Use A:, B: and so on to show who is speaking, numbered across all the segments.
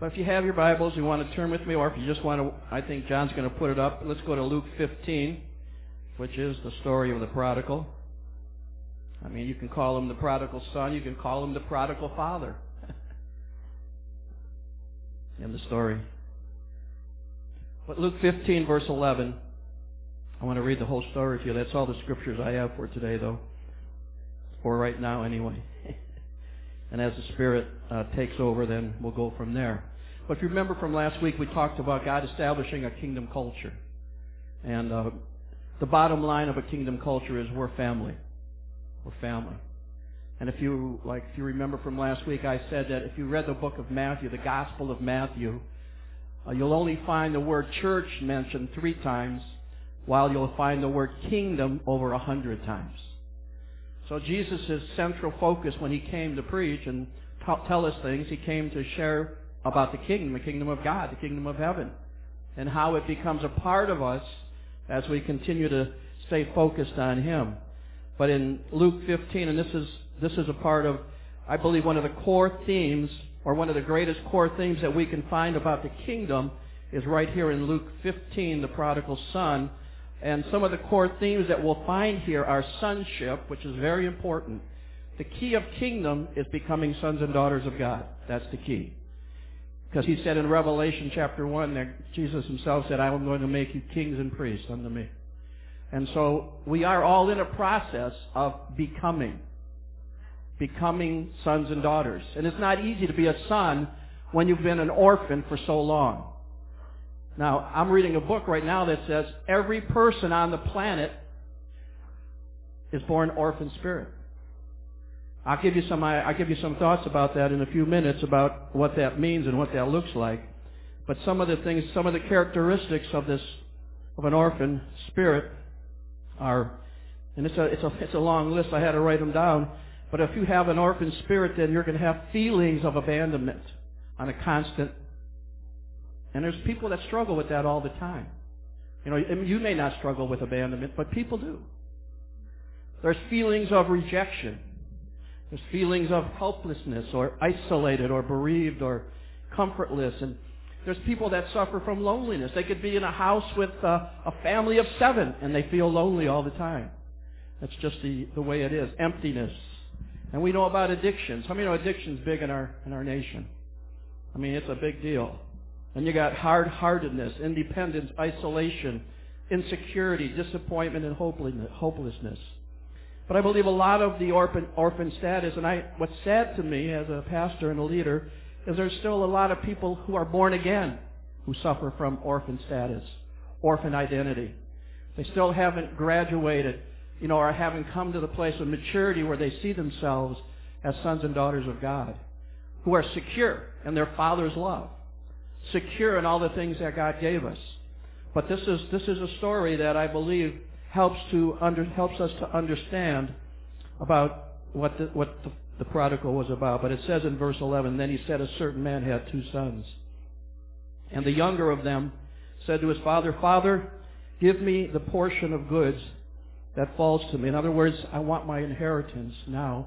A: But if you have your Bibles, you want to turn with me, or if you just want to, I think John's going to put it up. Let's go to Luke 15, which is the story of the prodigal. I mean, you can call him the prodigal son, you can call him the prodigal father. in the story. But Luke 15, verse 11. I want to read the whole story to you. That's all the scriptures I have for today, though. For right now, anyway. and as the Spirit uh, takes over, then we'll go from there. But if you remember from last week, we talked about God establishing a kingdom culture. And uh, the bottom line of a kingdom culture is we're family. We're family. And if you, like, if you remember from last week, I said that if you read the book of Matthew, the Gospel of Matthew, uh, you'll only find the word church mentioned three times, while you'll find the word kingdom over a hundred times. So Jesus' central focus when he came to preach and t- tell us things, he came to share about the kingdom, the kingdom of God, the kingdom of heaven, and how it becomes a part of us as we continue to stay focused on him. But in Luke 15, and this is this is a part of, I believe, one of the core themes, or one of the greatest core themes that we can find about the kingdom is right here in Luke 15, the prodigal son. And some of the core themes that we'll find here are sonship, which is very important. The key of kingdom is becoming sons and daughters of God. That's the key. Because he said in Revelation chapter 1 that Jesus himself said, I am going to make you kings and priests unto me. And so we are all in a process of becoming becoming sons and daughters. And it's not easy to be a son when you've been an orphan for so long. Now, I'm reading a book right now that says every person on the planet is born orphan spirit. I'll give you some I'll give you some thoughts about that in a few minutes about what that means and what that looks like. But some of the things, some of the characteristics of this of an orphan spirit are, and it's a it's a it's a long list. I had to write them down. But if you have an orphan spirit, then you're going to have feelings of abandonment on a constant. And there's people that struggle with that all the time. You know, you may not struggle with abandonment, but people do. There's feelings of rejection. There's feelings of helplessness or isolated or bereaved or comfortless. And there's people that suffer from loneliness. They could be in a house with a, a family of seven and they feel lonely all the time. That's just the, the way it is. Emptiness. And we know about addictions. How many know addiction's big in our in our nation? I mean, it's a big deal. And you got hard-heartedness, independence, isolation, insecurity, disappointment, and hopelessness. But I believe a lot of the orphan orphan status, and I what's sad to me as a pastor and a leader, is there's still a lot of people who are born again who suffer from orphan status, orphan identity. They still haven't graduated you know, are having come to the place of maturity where they see themselves as sons and daughters of God, who are secure in their Father's love, secure in all the things that God gave us. But this is this is a story that I believe helps to under, helps us to understand about what the, what the, the prodigal was about. But it says in verse 11, then he said, a certain man had two sons, and the younger of them said to his father, Father, give me the portion of goods that falls to me. In other words, I want my inheritance now.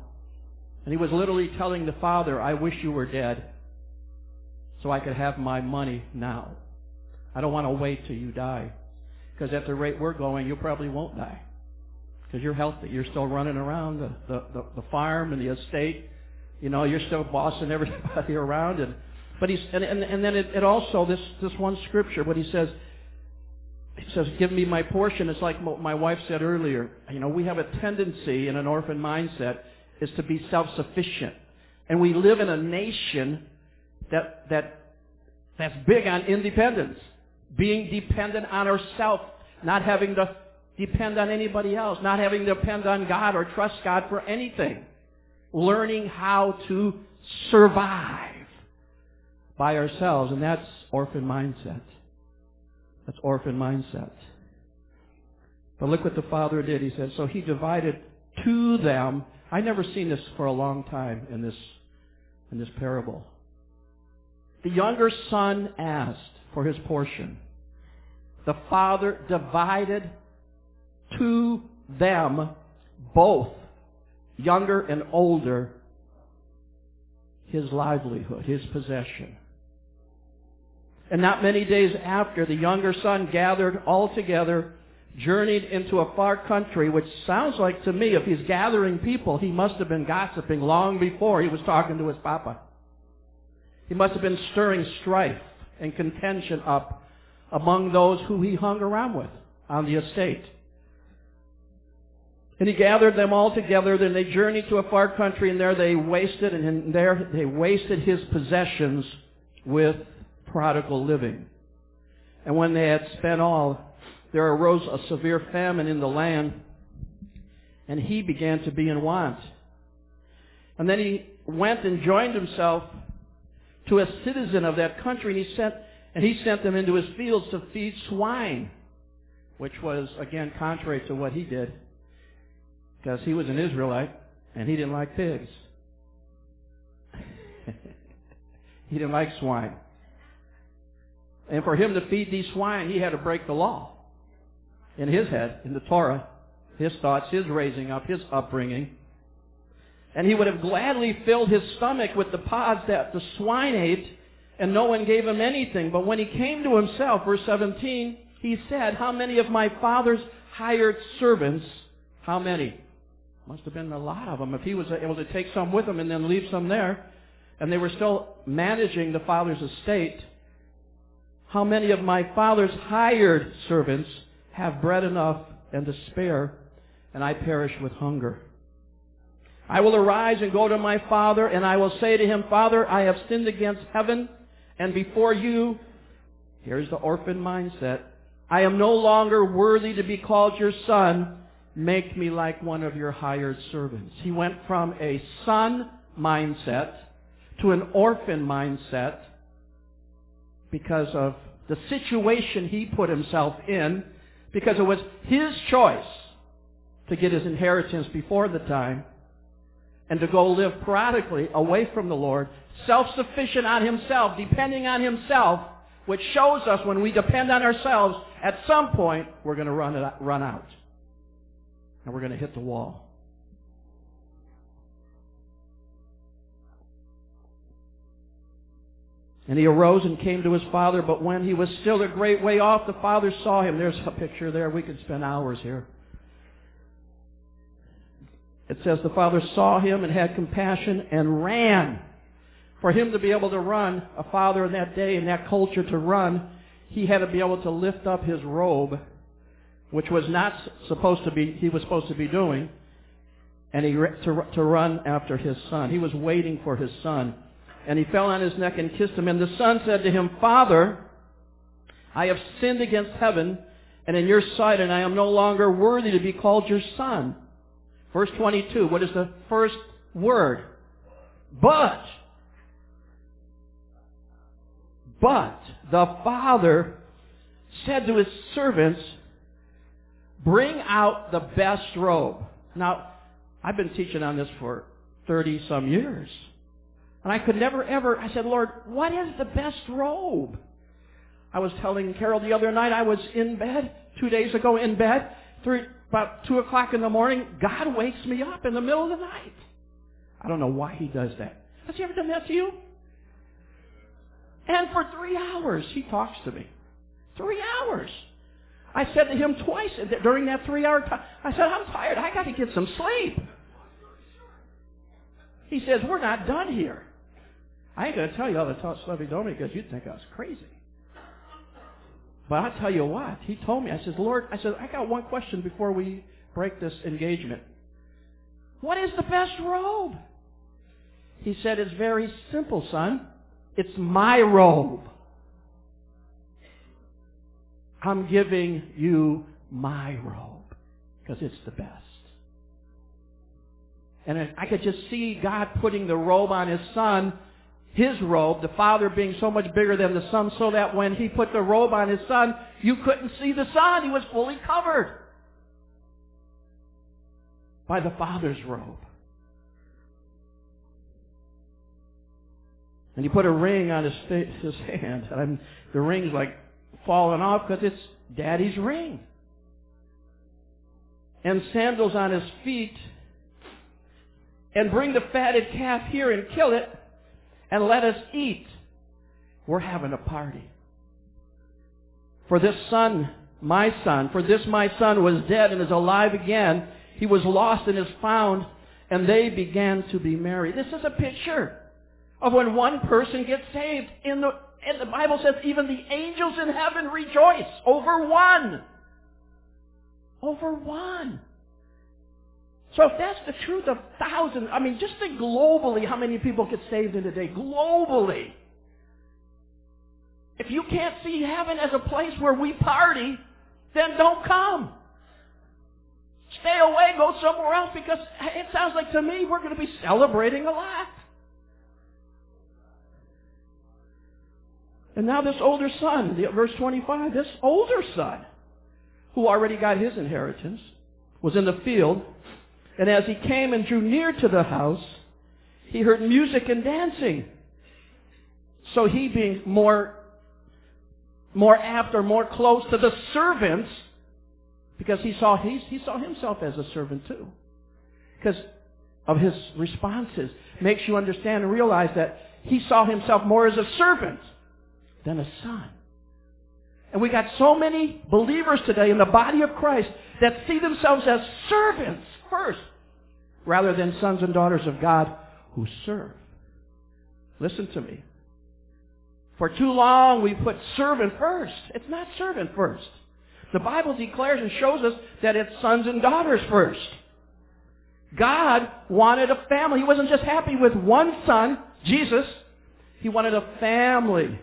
A: And he was literally telling the father, I wish you were dead so I could have my money now. I don't want to wait till you die. Because at the rate we're going, you probably won't die. Because you're healthy. You're still running around the, the, the, the farm and the estate. You know, you're still bossing everybody around. And, but he's, and, and, and then it, it also, this, this one scripture, but he says, he says, give me my portion. It's like my wife said earlier. You know, we have a tendency in an orphan mindset is to be self-sufficient. And we live in a nation that, that, that's big on independence. Being dependent on ourselves. Not having to depend on anybody else. Not having to depend on God or trust God for anything. Learning how to survive by ourselves. And that's orphan mindset. That's orphan mindset. But look what the father did. He said, so he divided to them. I never seen this for a long time in this, in this parable. The younger son asked for his portion. The father divided to them both, younger and older, his livelihood, his possession. And not many days after, the younger son gathered all together, journeyed into a far country, which sounds like to me, if he's gathering people, he must have been gossiping long before he was talking to his papa. He must have been stirring strife and contention up among those who he hung around with on the estate. And he gathered them all together, then they journeyed to a far country, and there they wasted, and there they wasted his possessions with prodigal living. And when they had spent all, there arose a severe famine in the land, and he began to be in want. And then he went and joined himself to a citizen of that country, and he sent and he sent them into his fields to feed swine, which was again contrary to what he did, because he was an Israelite and he didn't like pigs. he didn't like swine. And for him to feed these swine, he had to break the law in his head, in the Torah, his thoughts, his raising up, his upbringing. And he would have gladly filled his stomach with the pods that the swine ate, and no one gave him anything. But when he came to himself, verse 17, he said, How many of my father's hired servants, how many? Must have been a lot of them. If he was able to take some with him and then leave some there, and they were still managing the father's estate, how many of my father's hired servants have bread enough and to spare, and I perish with hunger? I will arise and go to my father, and I will say to him, Father, I have sinned against heaven and before you. Here's the orphan mindset. I am no longer worthy to be called your son. Make me like one of your hired servants. He went from a son mindset to an orphan mindset because of the situation he put himself in, because it was his choice to get his inheritance before the time and to go live prodigally away from the Lord, self-sufficient on himself, depending on himself, which shows us when we depend on ourselves, at some point we're going to run, it, run out. And we're going to hit the wall. And he arose and came to his father, but when he was still a great way off, the father saw him. There's a picture there. We could spend hours here. It says the father saw him and had compassion and ran. For him to be able to run, a father in that day, in that culture to run, he had to be able to lift up his robe, which was not supposed to be, he was supposed to be doing, and he to, to run after his son. He was waiting for his son. And he fell on his neck and kissed him. And the son said to him, Father, I have sinned against heaven and in your sight, and I am no longer worthy to be called your son. Verse 22, what is the first word? But. But the father said to his servants, bring out the best robe. Now, I've been teaching on this for 30 some years. And I could never ever, I said, Lord, what is the best robe? I was telling Carol the other night, I was in bed, two days ago in bed, three, about 2 o'clock in the morning, God wakes me up in the middle of the night. I don't know why he does that. Has he ever done that to you? And for three hours, he talks to me. Three hours. I said to him twice during that three hour time, I said, I'm tired. I got to get some sleep. He says, we're not done here. I ain't going to tell you all the stuff he told me because you'd think I was crazy. But I'll tell you what, he told me, I said, Lord, I said, I got one question before we break this engagement. What is the best robe? He said, it's very simple, son. It's my robe. I'm giving you my robe because it's the best. And I could just see God putting the robe on his son his robe, the Father being so much bigger than the Son, so that when he put the robe on his Son, you couldn't see the Son. He was fully covered by the Father's robe. And he put a ring on his, his hand. And I'm, the ring's like falling off because it's Daddy's ring. And sandals on his feet. And bring the fatted calf here and kill it and let us eat. We're having a party. For this son, my son, for this my son was dead and is alive again. He was lost and is found. And they began to be merry. This is a picture of when one person gets saved. In the, and the Bible says even the angels in heaven rejoice over one. Over one. So if that's the truth of thousands, I mean, just think globally how many people get saved in a day. Globally. If you can't see heaven as a place where we party, then don't come. Stay away, go somewhere else because it sounds like to me we're going to be celebrating a lot. And now this older son, verse 25, this older son, who already got his inheritance, was in the field, and as he came and drew near to the house, he heard music and dancing. So he being more, more apt or more close to the servants, because he saw, he, he saw himself as a servant too. Because of his responses makes you understand and realize that he saw himself more as a servant than a son. And we got so many believers today in the body of Christ that see themselves as servants first, rather than sons and daughters of God who serve. Listen to me. For too long we put servant first. It's not servant first. The Bible declares and shows us that it's sons and daughters first. God wanted a family. He wasn't just happy with one son, Jesus. He wanted a family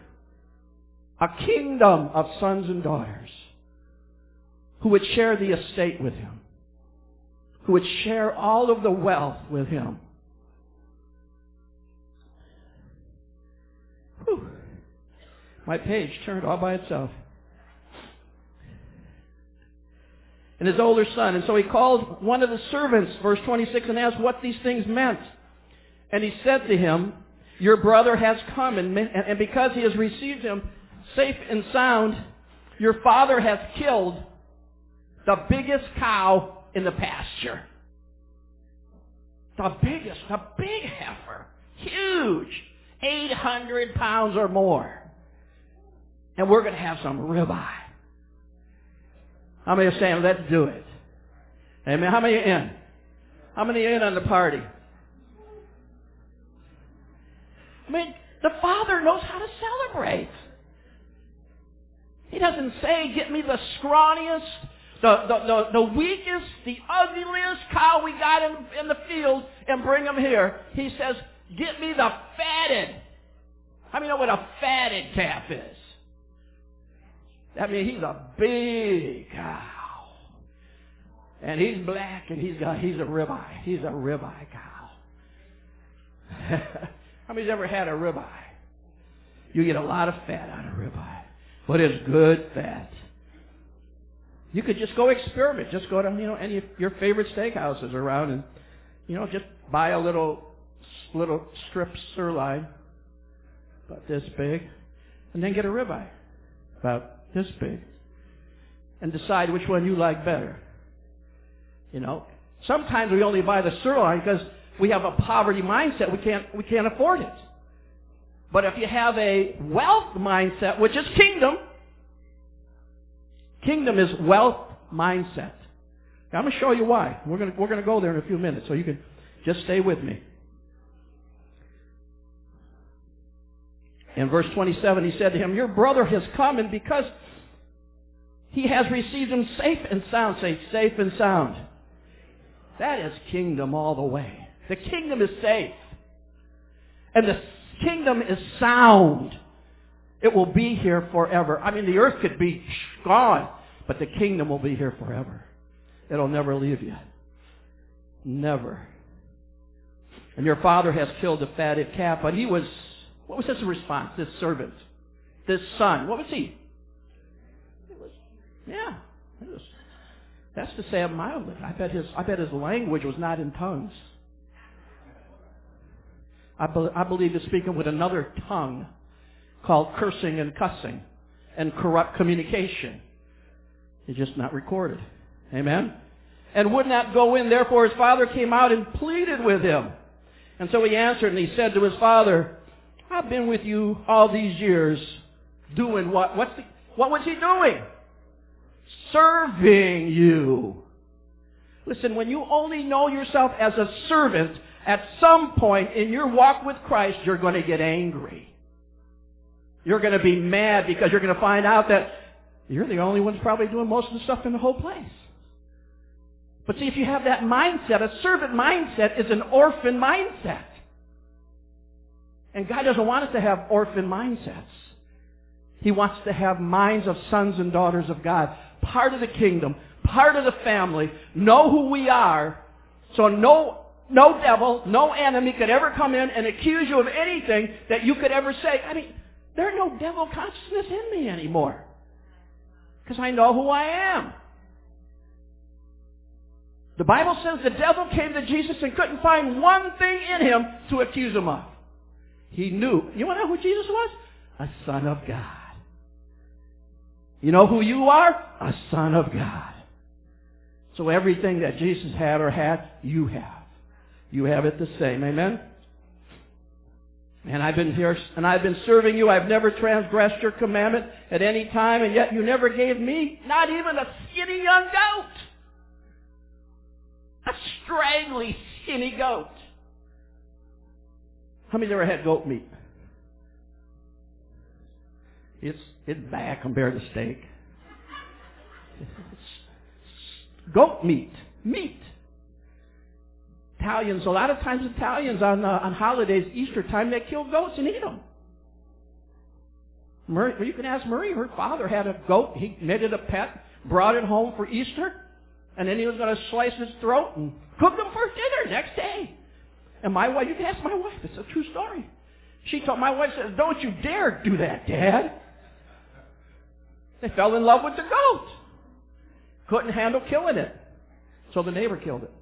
A: a kingdom of sons and daughters who would share the estate with him, who would share all of the wealth with him. Whew. My page turned all by itself. And his older son. And so he called one of the servants, verse 26, and asked what these things meant. And he said to him, Your brother has come, and, and because he has received him, safe and sound, your father has killed the biggest cow in the pasture. The biggest, the big heifer. Huge. 800 pounds or more. And we're going to have some ribeye. How many are saying, let's do it? Amen. How many are in? How many are in on the party? I mean, the Father knows how to celebrate. He doesn't say, get me the scrawniest, the, the, the, the weakest, the ugliest cow we got in, in the field and bring him here. He says, get me the fatted. How many know what a fatted calf is? I mean, he's a big cow. And he's black and he's got, he's a ribeye. He's a ribeye cow. How many's ever had a ribeye? You get a lot of fat out of ribeye but it's good fat. You could just go experiment. Just go to you know any of your favorite steakhouses around and you know just buy a little little strip sirloin about this big, and then get a ribeye about this big, and decide which one you like better. You know, sometimes we only buy the sirloin because we have a poverty mindset. We can't we can't afford it. But if you have a wealth mindset, which is kingdom, kingdom is wealth mindset. Now, I'm going to show you why. We're going to, we're going to go there in a few minutes, so you can just stay with me. In verse 27, he said to him, Your brother has come, and because he has received him safe and sound, say, safe and sound. That is kingdom all the way. The kingdom is safe. And the kingdom is sound. It will be here forever. I mean, the earth could be gone, but the kingdom will be here forever. It'll never leave you. Never. And your father has killed a fatted calf, but he was, what was his response? This servant, this son, what was he? Was, yeah, was, that's to say it mildly. I bet his, I bet his language was not in tongues. I, be, I believe is speaking with another tongue called cursing and cussing and corrupt communication. It's just not recorded. Amen? And would not go in. Therefore his father came out and pleaded with him. And so he answered and he said to his father, I've been with you all these years doing what? What's the, What was he doing? Serving you. Listen, when you only know yourself as a servant, at some point in your walk with Christ, you're going to get angry. You're going to be mad because you're going to find out that you're the only ones probably doing most of the stuff in the whole place. But see, if you have that mindset, a servant mindset is an orphan mindset. And God doesn't want us to have orphan mindsets. He wants to have minds of sons and daughters of God, part of the kingdom, part of the family, know who we are, so no, no devil, no enemy could ever come in and accuse you of anything that you could ever say. I mean, there's no devil consciousness in me anymore. Because I know who I am. The Bible says the devil came to Jesus and couldn't find one thing in him to accuse him of. He knew. You want to know who Jesus was? A son of God. You know who you are? A son of God. So everything that Jesus had or had, you have. You have it the same. Amen? And I've been here, and I've been serving you. I've never transgressed your commandment at any time, and yet you never gave me not even a skinny young goat. A straggly, skinny goat. How many ever had goat meat? It's it's bad compared to steak. It's goat meat, meat. Italians, a lot of times Italians on uh, on holidays, Easter time, they kill goats and eat them. You can ask Marie. Her father had a goat. He made it a pet, brought it home for Easter, and then he was going to slice his throat and cook them for dinner next day. And my wife, you can ask my wife. It's a true story. She told my wife says, "Don't you dare do that, Dad." They fell in love with the goat. Couldn't handle killing it, so the neighbor killed it.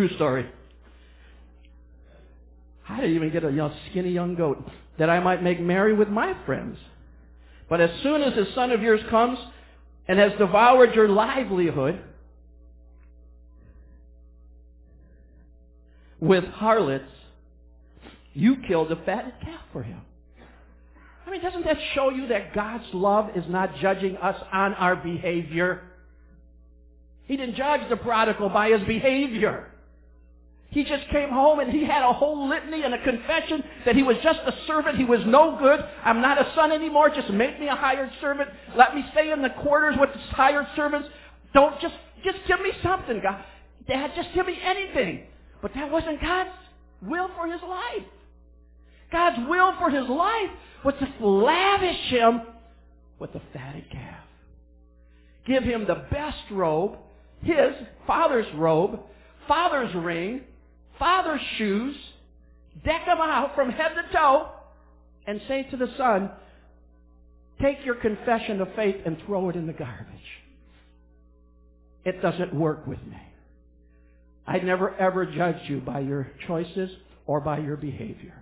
A: True story. I didn't even get a young, skinny young goat that I might make merry with my friends. But as soon as this son of yours comes and has devoured your livelihood with harlots, you killed a fatted calf for him. I mean, doesn't that show you that God's love is not judging us on our behavior? He didn't judge the prodigal by his behavior. He just came home and he had a whole litany and a confession that he was just a servant. He was no good. I'm not a son anymore. Just make me a hired servant. Let me stay in the quarters with the hired servants. Don't just, just give me something, God. Dad, just give me anything. But that wasn't God's will for his life. God's will for his life was to lavish him with a fatted calf. Give him the best robe, his father's robe, father's ring, father's shoes, deck them out from head to toe, and say to the son, take your confession of faith and throw it in the garbage. It doesn't work with me. I never ever judged you by your choices or by your behavior.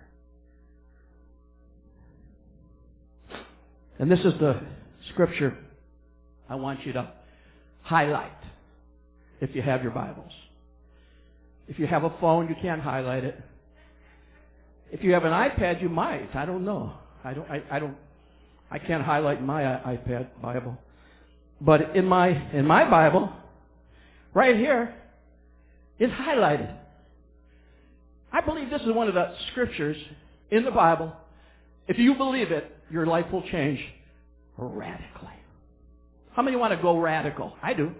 A: And this is the scripture I want you to highlight if you have your Bibles. If you have a phone, you can't highlight it. If you have an iPad, you might. I don't know. I don't. I, I don't. I can't highlight my iPad Bible. But in my in my Bible, right here, it's highlighted. I believe this is one of the scriptures in the Bible. If you believe it, your life will change radically. How many want to go radical? I do.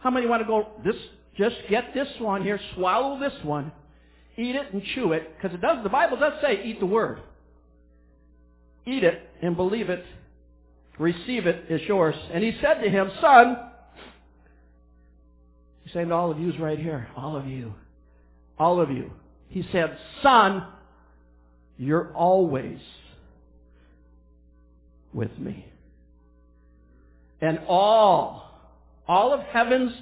A: How many want to go this just get this one here, swallow this one, eat it and chew it, because it does, the Bible does say eat the word. Eat it and believe it, receive it, is yours. And he said to him, son, he's saying to all of you right here, all of you, all of you. He said, son, you're always with me. And all, all of heaven's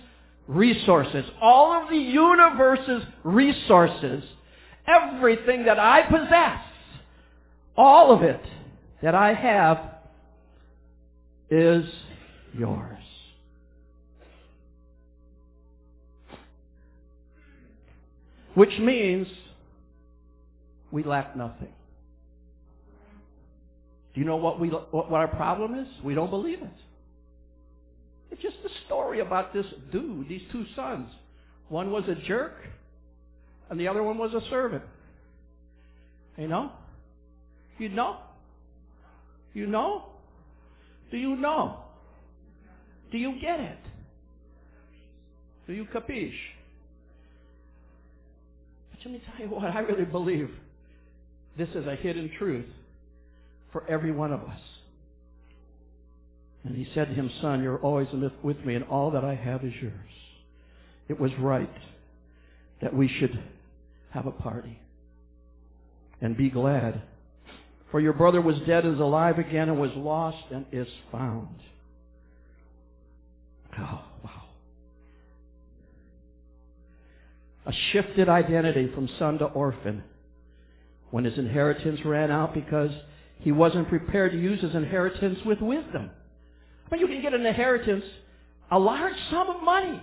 A: resources, all of the universe's resources, everything that I possess, all of it that I have is yours. Which means we lack nothing. Do you know what we what, our problem is? We don't believe it. It's just a story about this dude, these two sons. One was a jerk, and the other one was a servant. You know? You know? You know? Do you know? Do you get it? Do you capiche? But let me tell you what, I really believe this is a hidden truth for every one of us. And he said to him, Son, you're always with me, and all that I have is yours. It was right that we should have a party and be glad. For your brother was dead and is alive again and was lost and is found. Oh, wow. A shifted identity from son to orphan when his inheritance ran out because he wasn't prepared to use his inheritance with wisdom. Mean, you can get an inheritance, a large sum of money,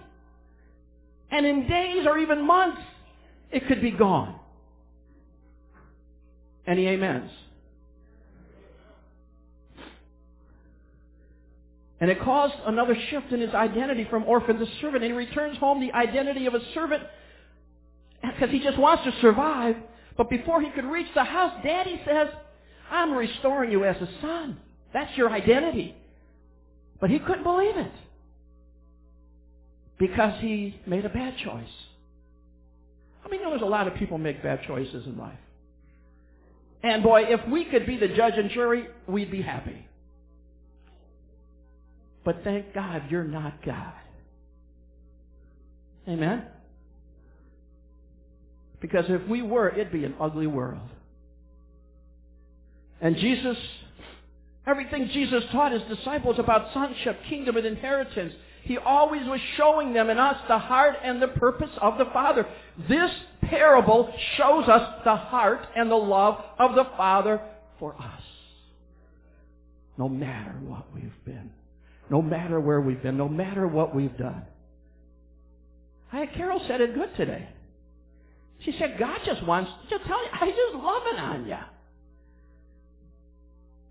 A: and in days or even months, it could be gone. Any amens? And it caused another shift in his identity from orphan to servant. And he returns home the identity of a servant because he just wants to survive. But before he could reach the house, Daddy says, I'm restoring you as a son. That's your identity. But he couldn't believe it because he made a bad choice. I mean, you know, there's a lot of people make bad choices in life. And boy, if we could be the judge and jury, we'd be happy. But thank God you're not God. Amen? Because if we were, it'd be an ugly world. And Jesus, everything Jesus taught his disciples about sonship, kingdom, and inheritance, he always was showing them and us the heart and the purpose of the Father. This parable shows us the heart and the love of the Father for us. No matter what we've been. No matter where we've been. No matter what we've done. I, Carol said it good today. She said, God just wants to tell you, I just love it on you.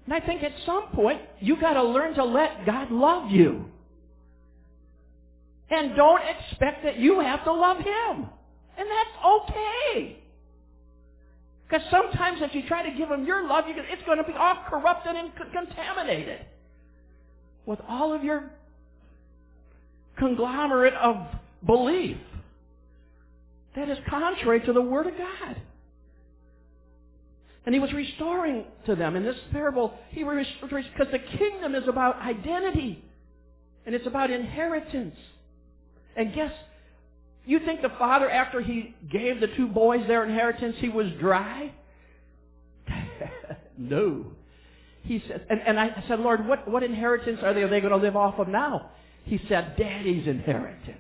A: And I think at some point, you got to learn to let God love you. And don't expect that you have to love Him. And that's okay. Because sometimes if you try to give Him your love, it's going to be all corrupted and contaminated with all of your conglomerate of belief that is contrary to the Word of God. And he was restoring to them in this parable. He because the kingdom is about identity, and it's about inheritance. And guess, you think the father, after he gave the two boys their inheritance, he was dry? no. He said, and, and I said, Lord, what, what inheritance are they, are they going to live off of now? He said, Daddy's inheritance.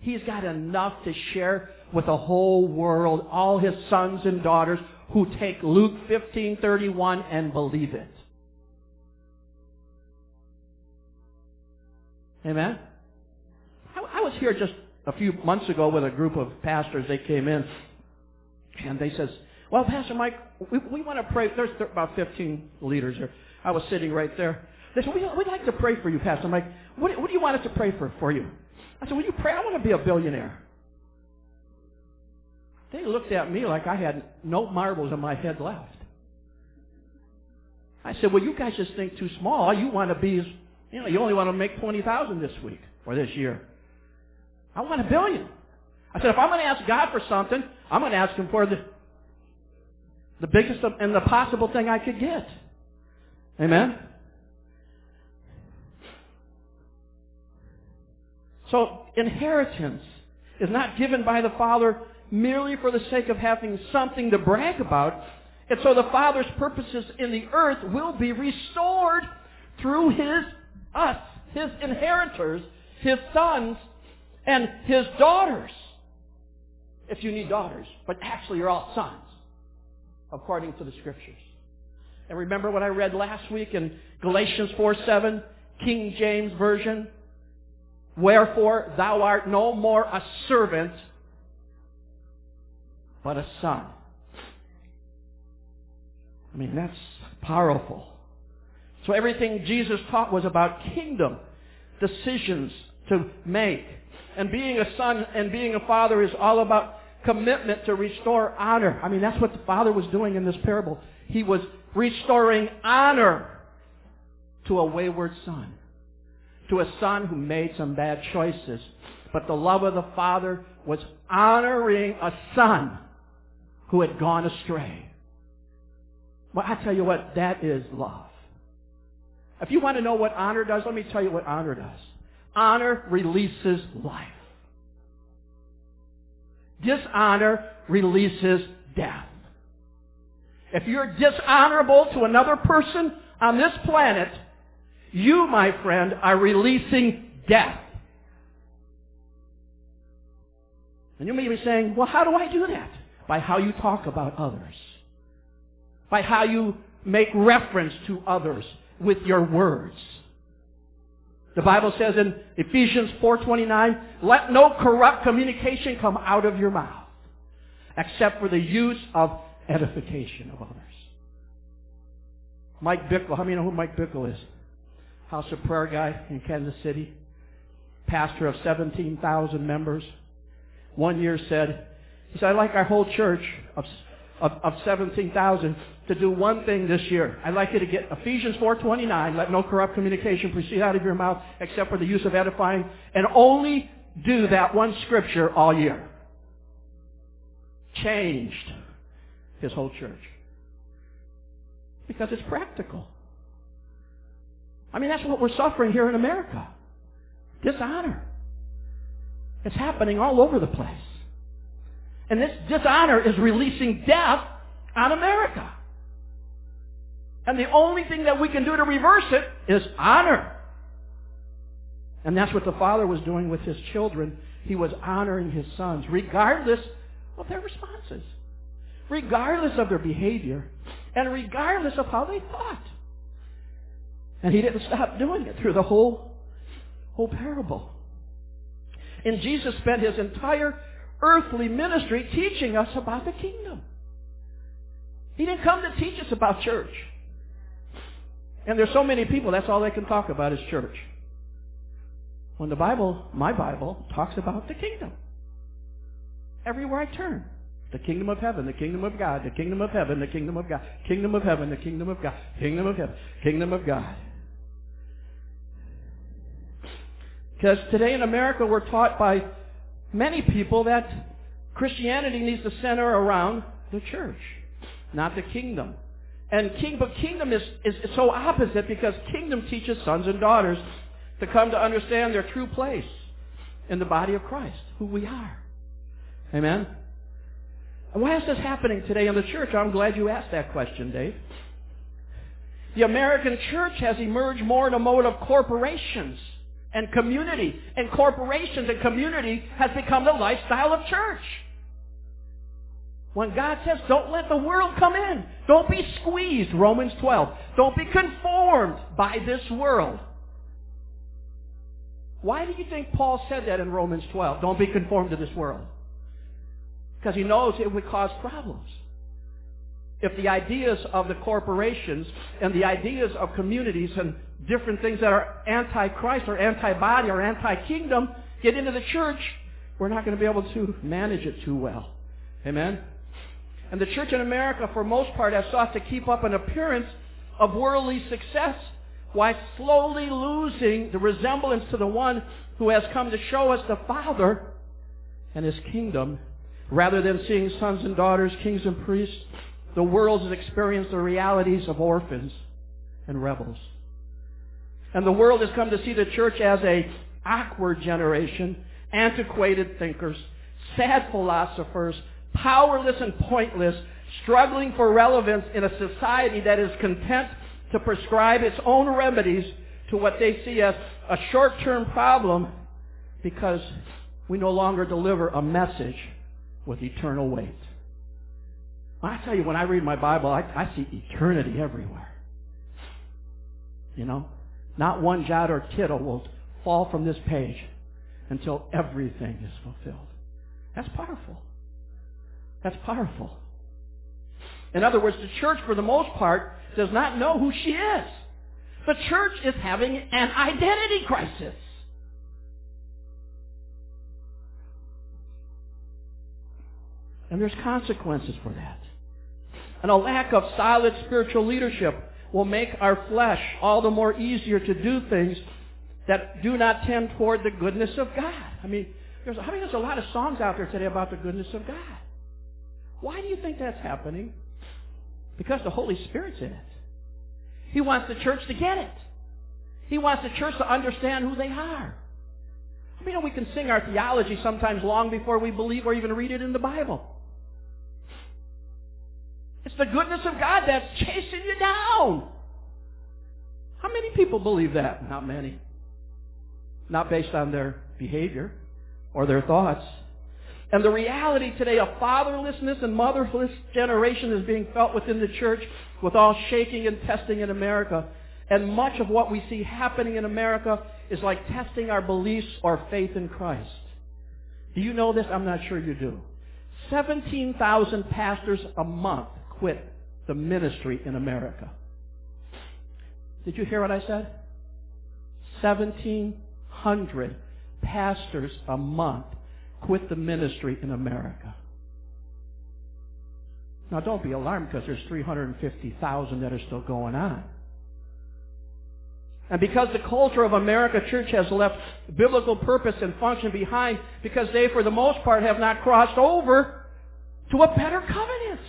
A: He's got enough to share with the whole world, all his sons and daughters who take Luke 15:31 and believe it. Amen. I, was here just a few months ago with a group of pastors. They came in and they says, "Well, Pastor Mike, we, we want to pray." There's about 15 leaders here. I was sitting right there. They said, "We'd like to pray for you, Pastor Mike. What, what do you want us to pray for for you?" I said, "Will you pray? I want to be a billionaire." They looked at me like I had no marbles in my head left. I said, "Well, you guys just think too small. You want to be, you know, you only want to make twenty thousand this week or this year. I want a billion. I said, if I'm going to ask God for something, I'm going to ask Him for the the biggest and the possible thing I could get. Amen. So inheritance is not given by the Father merely for the sake of having something to brag about. And so the Father's purposes in the earth will be restored through His, us, His inheritors, His sons, and His daughters. If you need daughters. But actually you're all sons, according to the Scriptures. And remember what I read last week in Galatians 4, 7, King James Version? Wherefore thou art no more a servant, but a son. I mean, that's powerful. So everything Jesus taught was about kingdom, decisions to make. And being a son and being a father is all about commitment to restore honor. I mean, that's what the father was doing in this parable. He was restoring honor to a wayward son, to a son who made some bad choices. But the love of the father was honoring a son who had gone astray. Well, I tell you what, that is love. If you want to know what honor does, let me tell you what honor does. Honor releases life. Dishonor releases death. If you're dishonorable to another person on this planet, you, my friend, are releasing death. And you may be saying, well, how do I do that? By how you talk about others. By how you make reference to others with your words. The Bible says in Ephesians 4:29, "Let no corrupt communication come out of your mouth, except for the use of edification of others." Mike Bickle, how many know who Mike Bickle is? House of Prayer guy in Kansas City, pastor of 17,000 members. One year said, he said, I'd like our whole church of, of, of 17,000 to do one thing this year. I'd like you to get Ephesians 4.29, let no corrupt communication proceed out of your mouth except for the use of edifying, and only do that one scripture all year. Changed his whole church. Because it's practical. I mean, that's what we're suffering here in America. Dishonor. It's happening all over the place. And this dishonor is releasing death on America. And the only thing that we can do to reverse it is honor. And that's what the father was doing with his children. He was honoring his sons, regardless of their responses, regardless of their behavior, and regardless of how they thought. And he didn't stop doing it through the whole, whole parable. And Jesus spent his entire earthly ministry teaching us about the kingdom. He didn't come to teach us about church. And there's so many people, that's all they can talk about is church. When the Bible, my Bible, talks about the kingdom. Everywhere I turn. The kingdom of heaven, the kingdom of God, the kingdom of heaven, the kingdom of God, kingdom of heaven, the kingdom of God, kingdom of heaven, kingdom of God. Because today in America we're taught by many people that Christianity needs to center around the church, not the kingdom. And king, but kingdom is, is so opposite because kingdom teaches sons and daughters to come to understand their true place in the body of Christ, who we are. Amen? And why is this happening today in the church? I'm glad you asked that question, Dave. The American church has emerged more in a mode of corporations and community. And corporations and community has become the lifestyle of church. When God says, don't let the world come in. Don't be squeezed, Romans 12. Don't be conformed by this world. Why do you think Paul said that in Romans 12? Don't be conformed to this world. Because he knows it would cause problems. If the ideas of the corporations and the ideas of communities and different things that are anti-Christ or anti-body or anti-kingdom get into the church, we're not going to be able to manage it too well. Amen? And the church in America, for most part, has sought to keep up an appearance of worldly success while slowly losing the resemblance to the one who has come to show us the Father and His kingdom. Rather than seeing sons and daughters, kings and priests, the world has experienced the realities of orphans and rebels. And the world has come to see the church as a awkward generation, antiquated thinkers, sad philosophers, powerless and pointless, struggling for relevance in a society that is content to prescribe its own remedies to what they see as a short-term problem because we no longer deliver a message with eternal weight. I tell you, when I read my Bible, I, I see eternity everywhere. You know? Not one jot or tittle will fall from this page until everything is fulfilled. That's powerful. That's powerful. In other words, the church, for the most part, does not know who she is. The church is having an identity crisis. And there's consequences for that. And a lack of solid spiritual leadership will make our flesh all the more easier to do things that do not tend toward the goodness of God. I mean, there's, I mean, there's a lot of songs out there today about the goodness of God. Why do you think that's happening? Because the Holy Spirit's in it. He wants the church to get it. He wants the church to understand who they are. I mean, we can sing our theology sometimes long before we believe or even read it in the Bible. The goodness of God that's chasing you down. How many people believe that? Not many. Not based on their behavior or their thoughts. And the reality today of fatherlessness and motherless generation is being felt within the church with all shaking and testing in America. And much of what we see happening in America is like testing our beliefs or faith in Christ. Do you know this? I'm not sure you do. 17,000 pastors a month quit the ministry in America. Did you hear what I said? 1,700 pastors a month quit the ministry in America. Now don't be alarmed because there's 350,000 that are still going on. And because the culture of America church has left biblical purpose and function behind because they for the most part have not crossed over to a better covenant.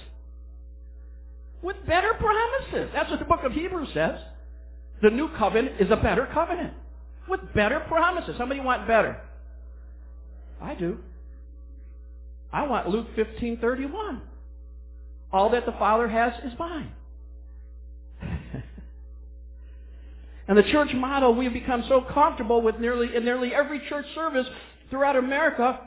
A: With better promises. That's what the book of Hebrews says. The new covenant is a better covenant. With better promises. Many want better? I do. I want Luke 15:31. All that the Father has is mine. and the church model we've become so comfortable with nearly in nearly every church service throughout America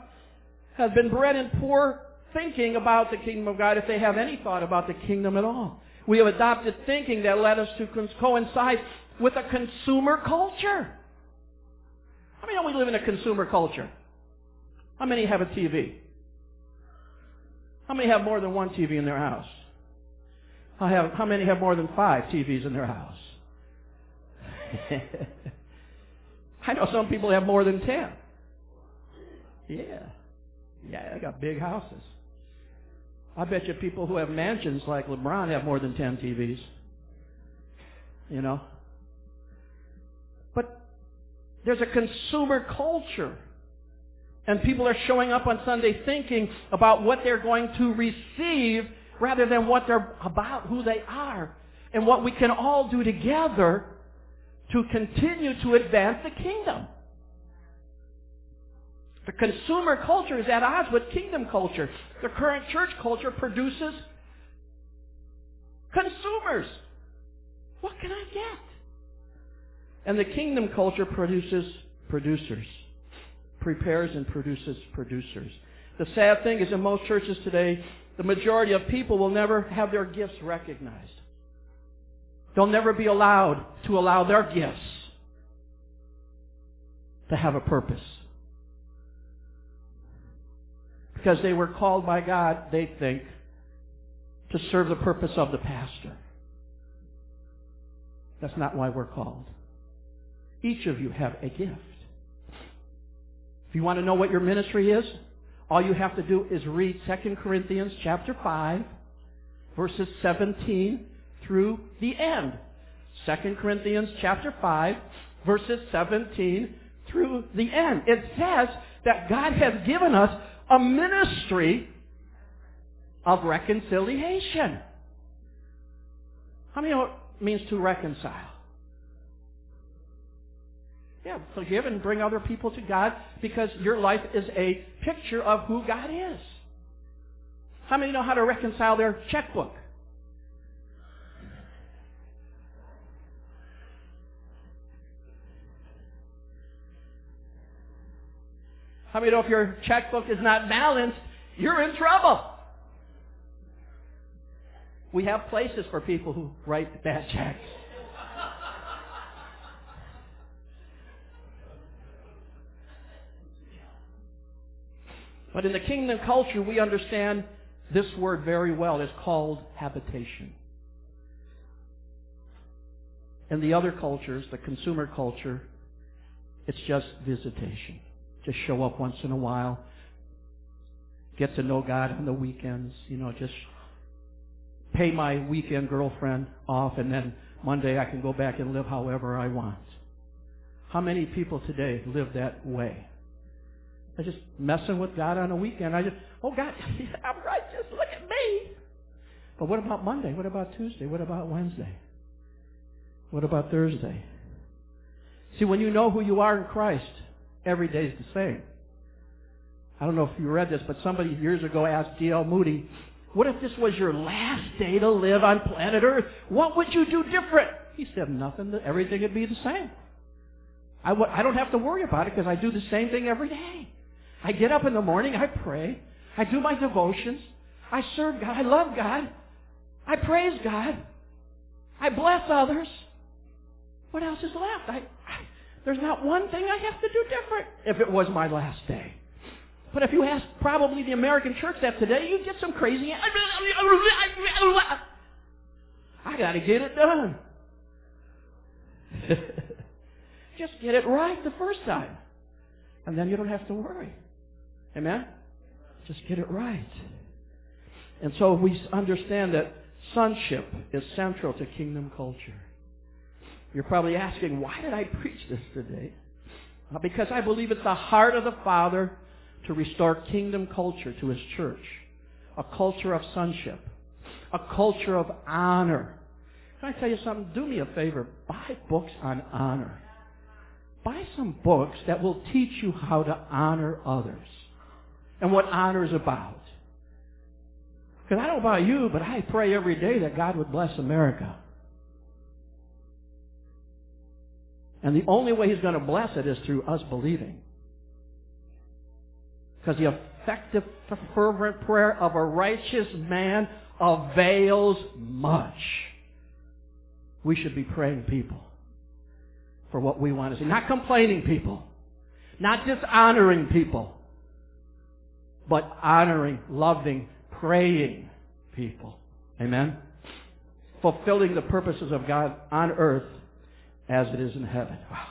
A: has been bred in poor thinking about the kingdom of God if they have any thought about the kingdom at all. We have adopted thinking that led us to coincide with a consumer culture. How many know we live in a consumer culture? How many have a TV? How many have more than one TV in their house? Have, how many have more than five TVs in their house? I know some people have more than ten. Yeah. Yeah, they got big houses. I bet you people who have mansions like LeBron have more than ten TVs. You know? But there's a consumer culture and people are showing up on Sunday thinking about what they're going to receive rather than what they're about, who they are, and what we can all do together to continue to advance the kingdom. The consumer culture is at odds with kingdom culture. The current church culture produces consumers. What can I get? And the kingdom culture produces producers prepares and produces producers. The sad thing is in most churches today, the majority of people will never have their gifts recognized. They'll never be allowed to allow their gifts to have a purpose. Because they were called by God, they think, to serve the purpose of the pastor. That's not why we're called. Each of you have a gift. If you want to know what your ministry is, all you have to do is read 2 Corinthians chapter 5, verses 17 through the end. 2 Corinthians chapter 5, verses 17 through the end. It says that God has given us a ministry of reconciliation. How many know it means to reconcile? Yeah, forgive and bring other people to God because your life is a picture of who God is. How many know how to reconcile their checkbook? Many know if your checkbook is not balanced, you're in trouble? We have places for people who write bad checks. But in the kingdom culture, we understand this word very well. It's called habitation. In the other cultures, the consumer culture, it's just visitation. Just show up once in a while. Get to know God on the weekends. You know, just pay my weekend girlfriend off and then Monday I can go back and live however I want. How many people today live that way? They're just messing with God on a weekend. I just, oh God, I'm righteous. Look at me. But what about Monday? What about Tuesday? What about Wednesday? What about Thursday? See, when you know who you are in Christ, every day is the same. I don't know if you read this, but somebody years ago asked D.L. Moody, what if this was your last day to live on planet Earth? What would you do different? He said, nothing. Everything would be the same. I w- I don't have to worry about it because I do the same thing every day. I get up in the morning, I pray, I do my devotions, I serve God, I love God, I praise God, I bless others. What else is left? I, there's not one thing I have to do different if it was my last day. But if you ask probably the American church that today, you'd get some crazy. I got to get it done. Just get it right the first time. And then you don't have to worry. Amen? Just get it right. And so we understand that sonship is central to kingdom culture. You're probably asking, why did I preach this today? Uh, because I believe it's the heart of the Father to restore kingdom culture to His church. A culture of sonship. A culture of honor. Can I tell you something? Do me a favor. Buy books on honor. Buy some books that will teach you how to honor others and what honor is about. Because I don't know about you, but I pray every day that God would bless America. And the only way He's going to bless it is through us believing. Because the effective, fervent prayer of a righteous man avails much. We should be praying people for what we want to see. Not complaining people. Not dishonoring people. But honoring, loving, praying people. Amen? Fulfilling the purposes of God on earth as it is in heaven. Wow.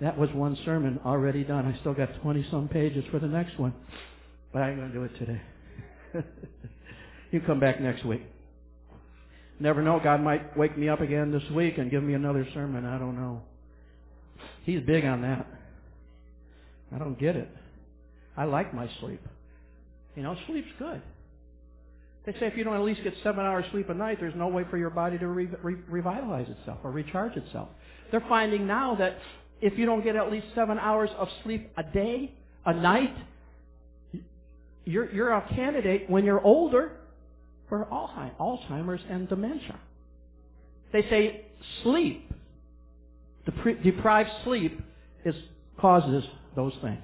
A: That was one sermon already done. I still got 20 some pages for the next one. But I ain't going to do it today. you come back next week. Never know. God might wake me up again this week and give me another sermon. I don't know. He's big on that. I don't get it. I like my sleep. You know, sleep's good. They say if you don't at least get seven hours sleep a night, there's no way for your body to re- re- revitalize itself or recharge itself. They're finding now that if you don't get at least seven hours of sleep a day, a night, you're, you're a candidate when you're older for Alzheimer's and dementia. They say sleep, deprived sleep, is causes those things.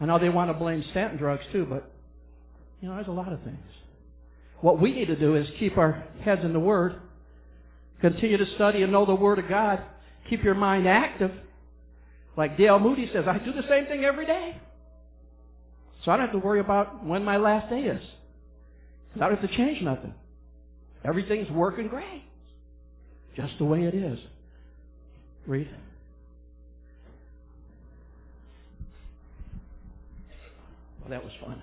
A: I know they want to blame statin drugs too, but you know, there's a lot of things. What we need to do is keep our heads in the Word, continue to study and know the Word of God, Keep your mind active. Like D.L. Moody says, I do the same thing every day. So I don't have to worry about when my last day is. I don't have to change nothing. Everything's working great. Just the way it is. Read. Well, that was fun.